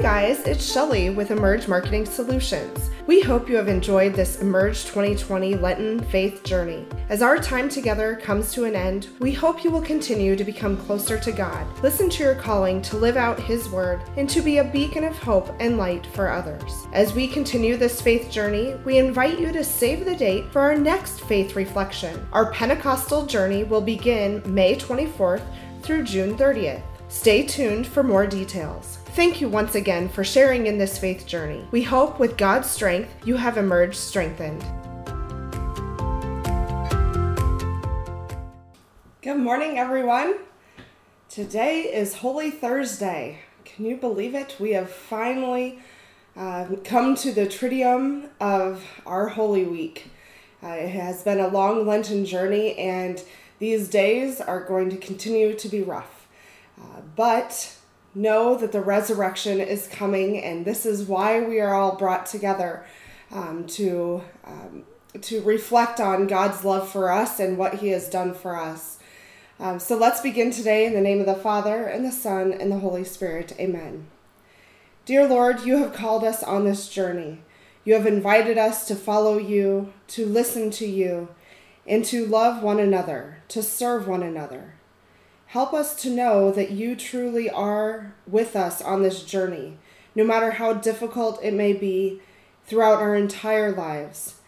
Guys, it's Shelly with Emerge Marketing Solutions. We hope you have enjoyed this Emerge 2020 Lenten faith journey. As our time together comes to an end, we hope you will continue to become closer to God, listen to your calling to live out His word, and to be a beacon of hope and light for others. As we continue this faith journey, we invite you to save the date for our next faith reflection. Our Pentecostal journey will begin May 24th through June 30th. Stay tuned for more details. Thank you once again for sharing in this faith journey. We hope with God's strength you have emerged strengthened. Good morning, everyone. Today is Holy Thursday. Can you believe it? We have finally uh, come to the triduum of our Holy Week. Uh, it has been a long Lenten journey, and these days are going to continue to be rough. Uh, but know that the resurrection is coming, and this is why we are all brought together um, to um, to reflect on God's love for us and what He has done for us. Um, so let's begin today in the name of the Father and the Son and the Holy Spirit. Amen. Dear Lord, you have called us on this journey. You have invited us to follow you, to listen to you, and to love one another, to serve one another. Help us to know that you truly are with us on this journey, no matter how difficult it may be throughout our entire lives.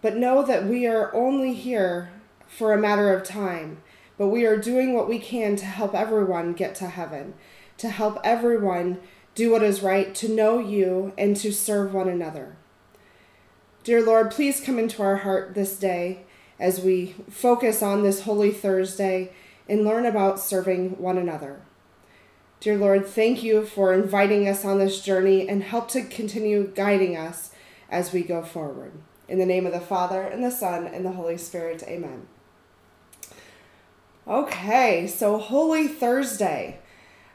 But know that we are only here for a matter of time, but we are doing what we can to help everyone get to heaven, to help everyone do what is right, to know you, and to serve one another. Dear Lord, please come into our heart this day as we focus on this Holy Thursday and learn about serving one another. Dear Lord, thank you for inviting us on this journey and help to continue guiding us as we go forward. In the name of the Father, and the Son, and the Holy Spirit, amen. Okay, so Holy Thursday.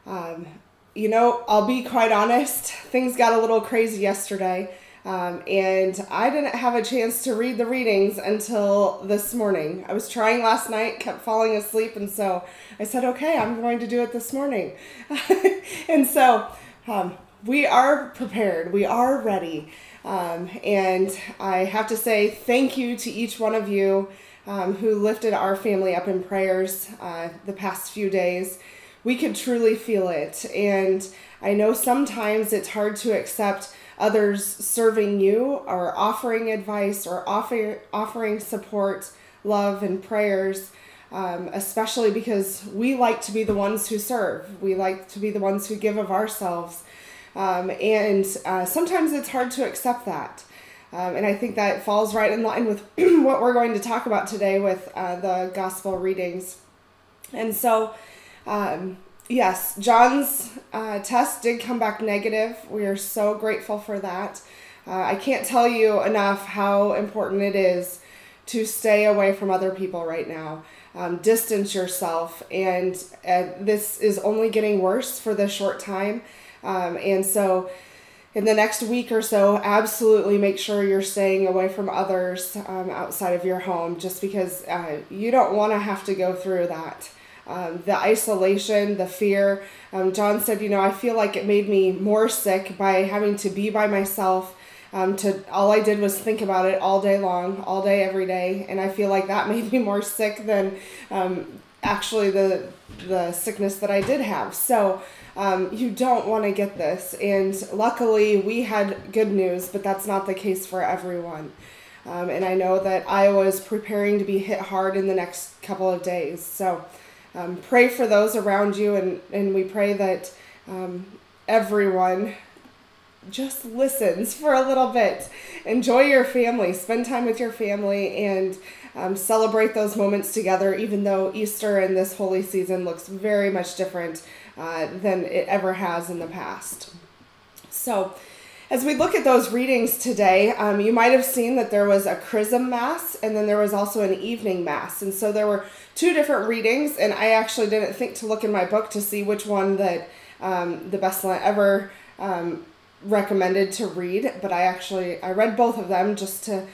Um, you know, I'll be quite honest, things got a little crazy yesterday. Um, and I didn't have a chance to read the readings until this morning. I was trying last night, kept falling asleep, and so I said, okay, I'm going to do it this morning. and so um, we are prepared, we are ready. Um, and I have to say thank you to each one of you um, who lifted our family up in prayers uh, the past few days. We could truly feel it. And I know sometimes it's hard to accept others serving you or offering advice or offer, offering support, love, and prayers, um, especially because we like to be the ones who serve. We like to be the ones who give of ourselves. Um, and uh, sometimes it's hard to accept that. Um, and I think that falls right in line with what we're going to talk about today with uh, the gospel readings. And so, um, yes, John's uh, test did come back negative. We are so grateful for that. Uh, I can't tell you enough how important it is to stay away from other people right now. Um, distance yourself, and uh, this is only getting worse for this short time. Um, and so, in the next week or so, absolutely make sure you're staying away from others um, outside of your home just because uh, you don't want to have to go through that um, the isolation, the fear. Um, John said, you know, I feel like it made me more sick by having to be by myself. Um, to all I did was think about it all day long, all day, every day, and I feel like that made me more sick than um, actually the the sickness that I did have. So um, you don't want to get this, and luckily we had good news, but that's not the case for everyone. Um, and I know that Iowa is preparing to be hit hard in the next couple of days. So um, pray for those around you, and, and we pray that um, everyone just listens for a little bit. Enjoy your family, spend time with your family, and um, celebrate those moments together, even though Easter and this holy season looks very much different uh, than it ever has in the past. So, as we look at those readings today, um, you might have seen that there was a chrism mass and then there was also an evening mass. And so there were two different readings, and I actually didn't think to look in my book to see which one that um, the best ever um, recommended to read, but I actually I read both of them just to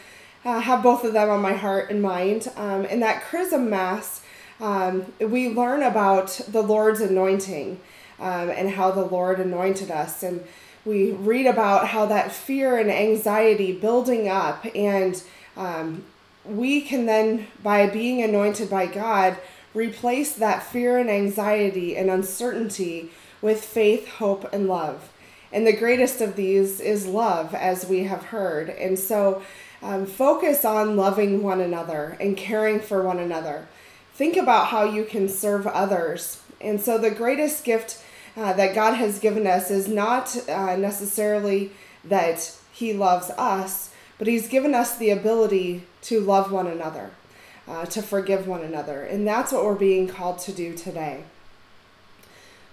uh, have both of them on my heart and mind. Um, in that chrism mass, um, we learn about the Lord's anointing um, and how the Lord anointed us and we read about how that fear and anxiety building up, and um, we can then, by being anointed by God, replace that fear and anxiety and uncertainty with faith, hope, and love. And the greatest of these is love, as we have heard. And so, um, focus on loving one another and caring for one another. Think about how you can serve others. And so, the greatest gift uh, that God has given us is not uh, necessarily that He loves us, but He's given us the ability to love one another, uh, to forgive one another. And that's what we're being called to do today.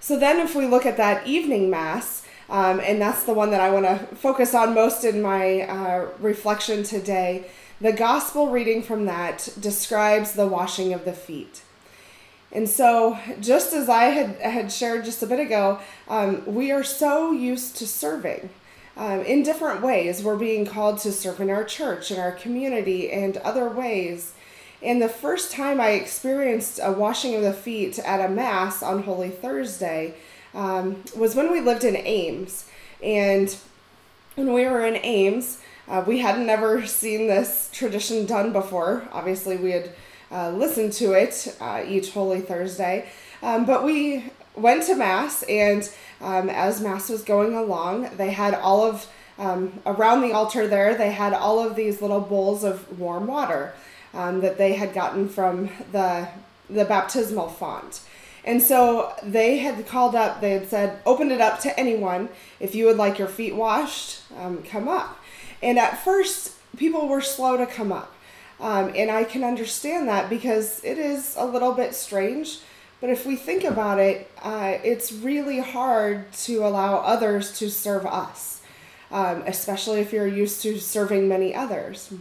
So, then if we look at that evening Mass, um, and that's the one that I want to focus on most in my uh, reflection today. The gospel reading from that describes the washing of the feet. And so, just as I had, had shared just a bit ago, um, we are so used to serving um, in different ways. We're being called to serve in our church, in our community, and other ways. And the first time I experienced a washing of the feet at a Mass on Holy Thursday, um, was when we lived in Ames. And when we were in Ames, uh, we hadn't ever seen this tradition done before. Obviously, we had uh, listened to it uh, each Holy Thursday. Um, but we went to Mass, and um, as Mass was going along, they had all of, um, around the altar there, they had all of these little bowls of warm water um, that they had gotten from the, the baptismal font. And so they had called up, they had said, open it up to anyone. If you would like your feet washed, um, come up. And at first, people were slow to come up. Um, and I can understand that because it is a little bit strange. But if we think about it, uh, it's really hard to allow others to serve us, um, especially if you're used to serving many others.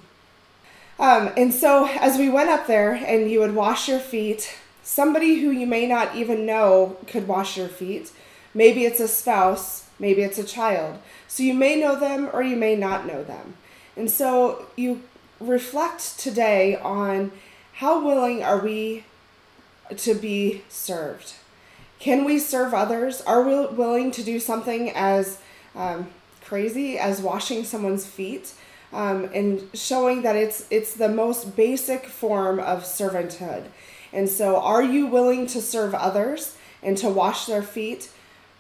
Um, and so as we went up there and you would wash your feet, somebody who you may not even know could wash your feet. Maybe it's a spouse, maybe it's a child. So you may know them or you may not know them. And so you reflect today on how willing are we to be served? Can we serve others? Are we willing to do something as um, crazy as washing someone's feet? Um, and showing that it's it's the most basic form of servanthood. And so, are you willing to serve others and to wash their feet?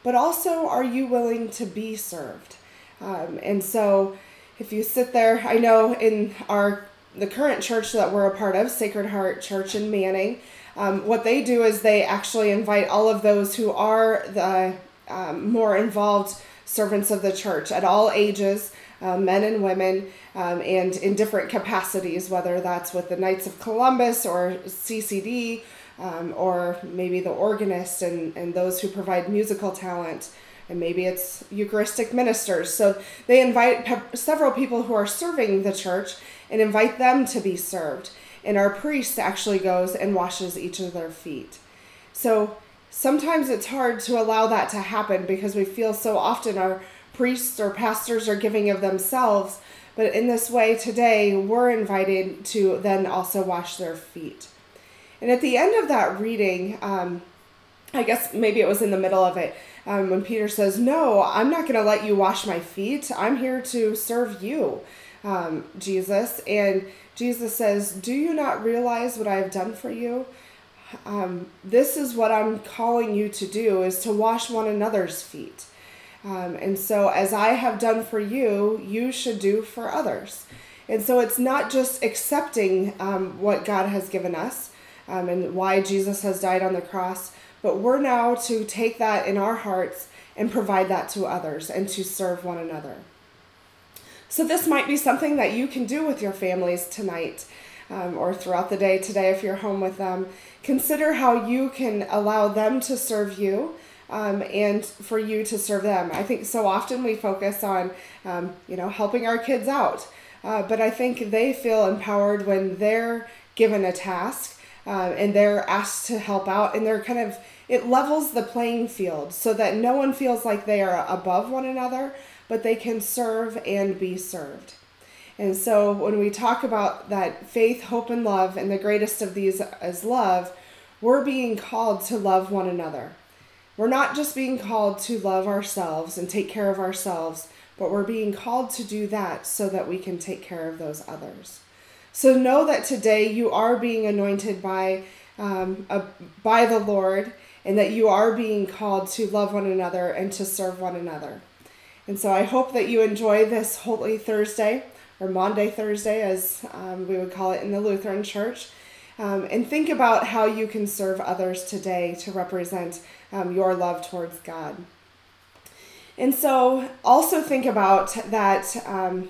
But also, are you willing to be served? Um, and so, if you sit there, I know in our the current church that we're a part of, Sacred Heart Church in Manning, um, what they do is they actually invite all of those who are the um, more involved servants of the church at all ages uh, men and women, um, and in different capacities, whether that's with the Knights of Columbus or CCD, um, or maybe the organist and, and those who provide musical talent. And maybe it's Eucharistic ministers. So they invite pe- several people who are serving the church and invite them to be served. And our priest actually goes and washes each of their feet. So sometimes it's hard to allow that to happen because we feel so often our priests or pastors are giving of themselves. But in this way, today, we're invited to then also wash their feet. And at the end of that reading, um, I guess maybe it was in the middle of it, um, when Peter says, No, I'm not going to let you wash my feet. I'm here to serve you, um, Jesus. And Jesus says, Do you not realize what I have done for you? Um, this is what I'm calling you to do is to wash one another's feet. Um, and so, as I have done for you, you should do for others. And so, it's not just accepting um, what God has given us um, and why Jesus has died on the cross, but we're now to take that in our hearts and provide that to others and to serve one another. So, this might be something that you can do with your families tonight. Um, or throughout the day today, if you're home with them, consider how you can allow them to serve you um, and for you to serve them. I think so often we focus on, um, you know, helping our kids out, uh, but I think they feel empowered when they're given a task uh, and they're asked to help out, and they're kind of it levels the playing field so that no one feels like they are above one another, but they can serve and be served. And so when we talk about that faith, hope, and love, and the greatest of these is love, we're being called to love one another we're not just being called to love ourselves and take care of ourselves, but we're being called to do that so that we can take care of those others. So know that today you are being anointed by um, a, by the Lord, and that you are being called to love one another and to serve one another. And so I hope that you enjoy this Holy Thursday or Maundy Thursday, as um, we would call it in the Lutheran Church. Um, and think about how you can serve others today to represent um, your love towards God. And so also think about that um,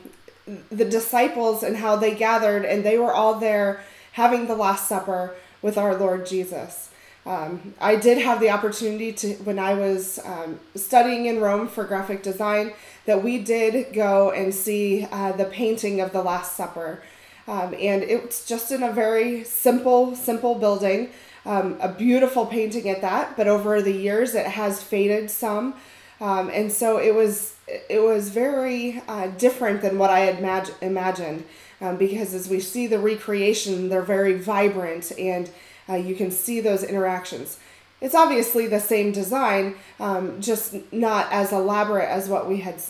the disciples and how they gathered and they were all there having the Last Supper with our Lord Jesus. Um, I did have the opportunity to, when I was um, studying in Rome for graphic design, that we did go and see uh, the painting of the Last Supper. Um, and it's just in a very simple, simple building, um, a beautiful painting at that. But over the years, it has faded some. Um, and so it was it was very uh, different than what I had imag- imagined um, because as we see the recreation, they're very vibrant and uh, you can see those interactions. It's obviously the same design, um, just not as elaborate as what we had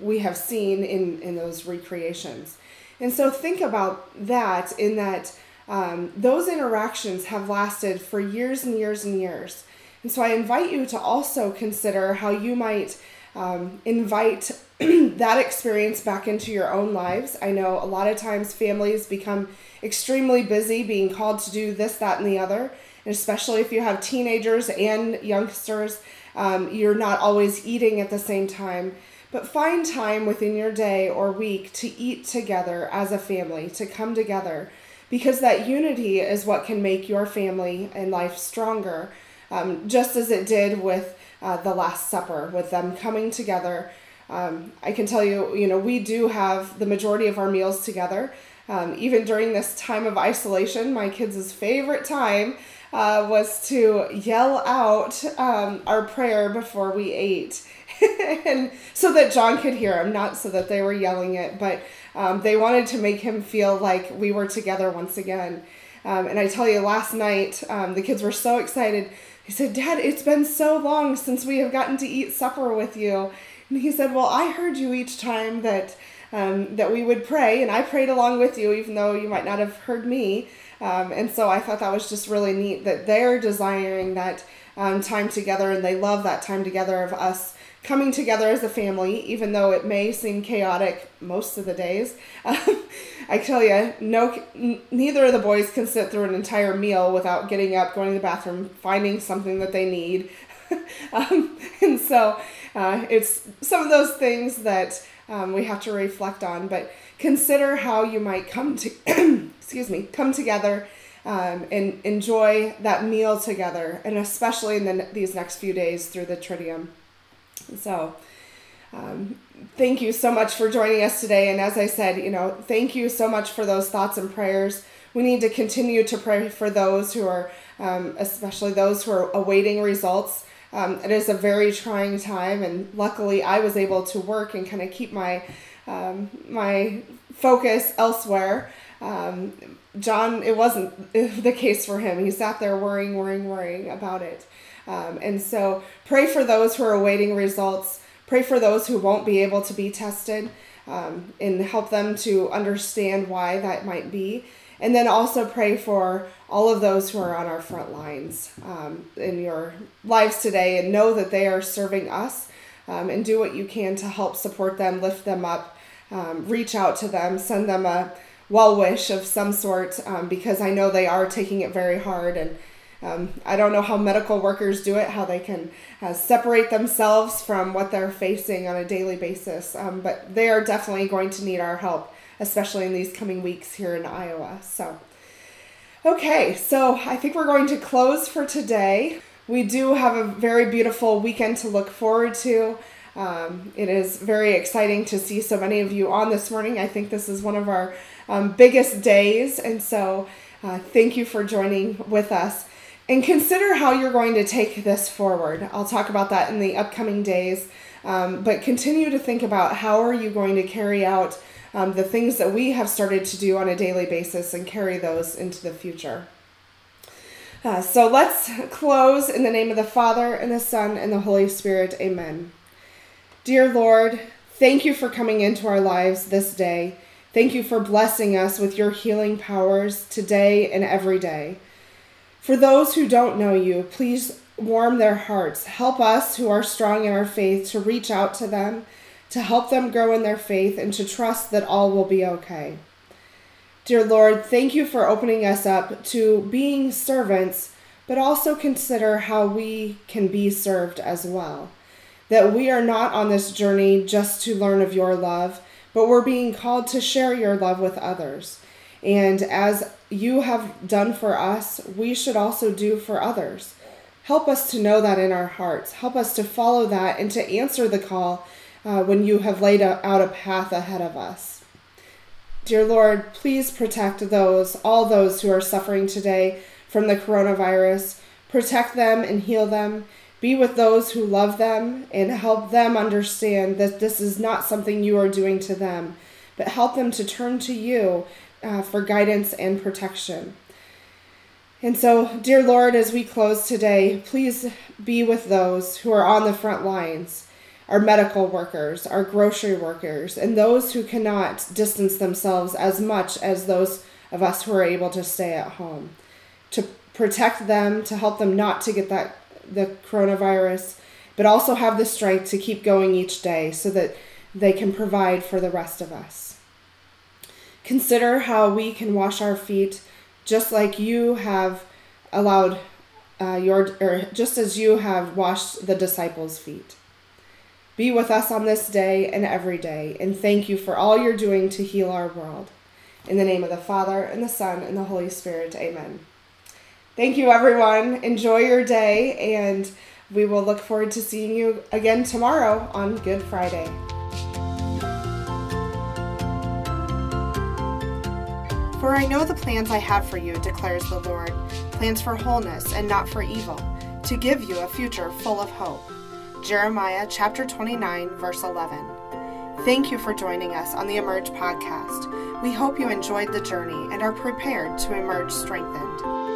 we have seen in in those recreations. And so think about that in that um, those interactions have lasted for years and years and years. And so I invite you to also consider how you might um, invite that experience back into your own lives. I know a lot of times families become extremely busy being called to do this, that, and the other. And especially if you have teenagers and youngsters, um, you're not always eating at the same time. But find time within your day or week to eat together as a family, to come together, because that unity is what can make your family and life stronger um, just as it did with uh, the Last Supper, with them coming together. Um, I can tell you, you know, we do have the majority of our meals together. Um, even during this time of isolation, my kids' favorite time uh, was to yell out um, our prayer before we ate. and so that John could hear him, not so that they were yelling it, but um, they wanted to make him feel like we were together once again. Um, and I tell you, last night, um, the kids were so excited. He said, Dad, it's been so long since we have gotten to eat supper with you. And he said, Well, I heard you each time that um, that we would pray, and I prayed along with you, even though you might not have heard me. Um, and so I thought that was just really neat that they're desiring that um, time together, and they love that time together of us coming together as a family, even though it may seem chaotic most of the days. I tell you, no, neither of the boys can sit through an entire meal without getting up, going to the bathroom, finding something that they need. um, and so uh, it's some of those things that um, we have to reflect on. But consider how you might come to, excuse me, come together um, and enjoy that meal together, and especially in the, these next few days through the Triduum. So. Um, thank you so much for joining us today. And as I said, you know, thank you so much for those thoughts and prayers. We need to continue to pray for those who are, um, especially those who are awaiting results. Um, it is a very trying time, and luckily, I was able to work and kind of keep my um, my focus elsewhere. Um, John, it wasn't the case for him. He sat there worrying, worrying, worrying about it. Um, and so, pray for those who are awaiting results. Pray for those who won't be able to be tested um, and help them to understand why that might be. And then also pray for all of those who are on our front lines um, in your lives today and know that they are serving us um, and do what you can to help support them, lift them up, um, reach out to them, send them a well wish of some sort um, because I know they are taking it very hard and um, I don't know how medical workers do it, how they can uh, separate themselves from what they're facing on a daily basis, um, but they are definitely going to need our help, especially in these coming weeks here in Iowa. So, okay, so I think we're going to close for today. We do have a very beautiful weekend to look forward to. Um, it is very exciting to see so many of you on this morning. I think this is one of our um, biggest days, and so uh, thank you for joining with us and consider how you're going to take this forward. I'll talk about that in the upcoming days, um, but continue to think about how are you going to carry out um, the things that we have started to do on a daily basis and carry those into the future. Uh, so let's close in the name of the Father, and the Son, and the Holy Spirit. Amen. Dear Lord, thank you for coming into our lives this day. Thank you for blessing us with your healing powers today and every day. For those who don't know you, please warm their hearts. Help us who are strong in our faith to reach out to them, to help them grow in their faith, and to trust that all will be okay. Dear Lord, thank you for opening us up to being servants, but also consider how we can be served as well. That we are not on this journey just to learn of your love, but we're being called to share your love with others. And as you have done for us, we should also do for others. Help us to know that in our hearts. Help us to follow that and to answer the call uh, when you have laid out a path ahead of us. Dear Lord, please protect those, all those who are suffering today from the coronavirus. Protect them and heal them. Be with those who love them and help them understand that this is not something you are doing to them, but help them to turn to you uh, for guidance and protection. And so, dear Lord, as we close today, please be with those who are on the front lines our medical workers, our grocery workers, and those who cannot distance themselves as much as those of us who are able to stay at home. To protect them, to help them not to get that the coronavirus, but also have the strength to keep going each day so that they can provide for the rest of us. Consider how we can wash our feet just like you have allowed uh, your, or just as you have washed the disciples' feet. Be with us on this day and every day, and thank you for all you're doing to heal our world. In the name of the Father, and the Son, and the Holy Spirit, amen. Thank you, everyone. Enjoy your day, and we will look forward to seeing you again tomorrow on Good Friday. For I know the plans I have for you, declares the Lord plans for wholeness and not for evil, to give you a future full of hope. Jeremiah chapter 29, verse 11. Thank you for joining us on the Emerge podcast. We hope you enjoyed the journey and are prepared to emerge strengthened.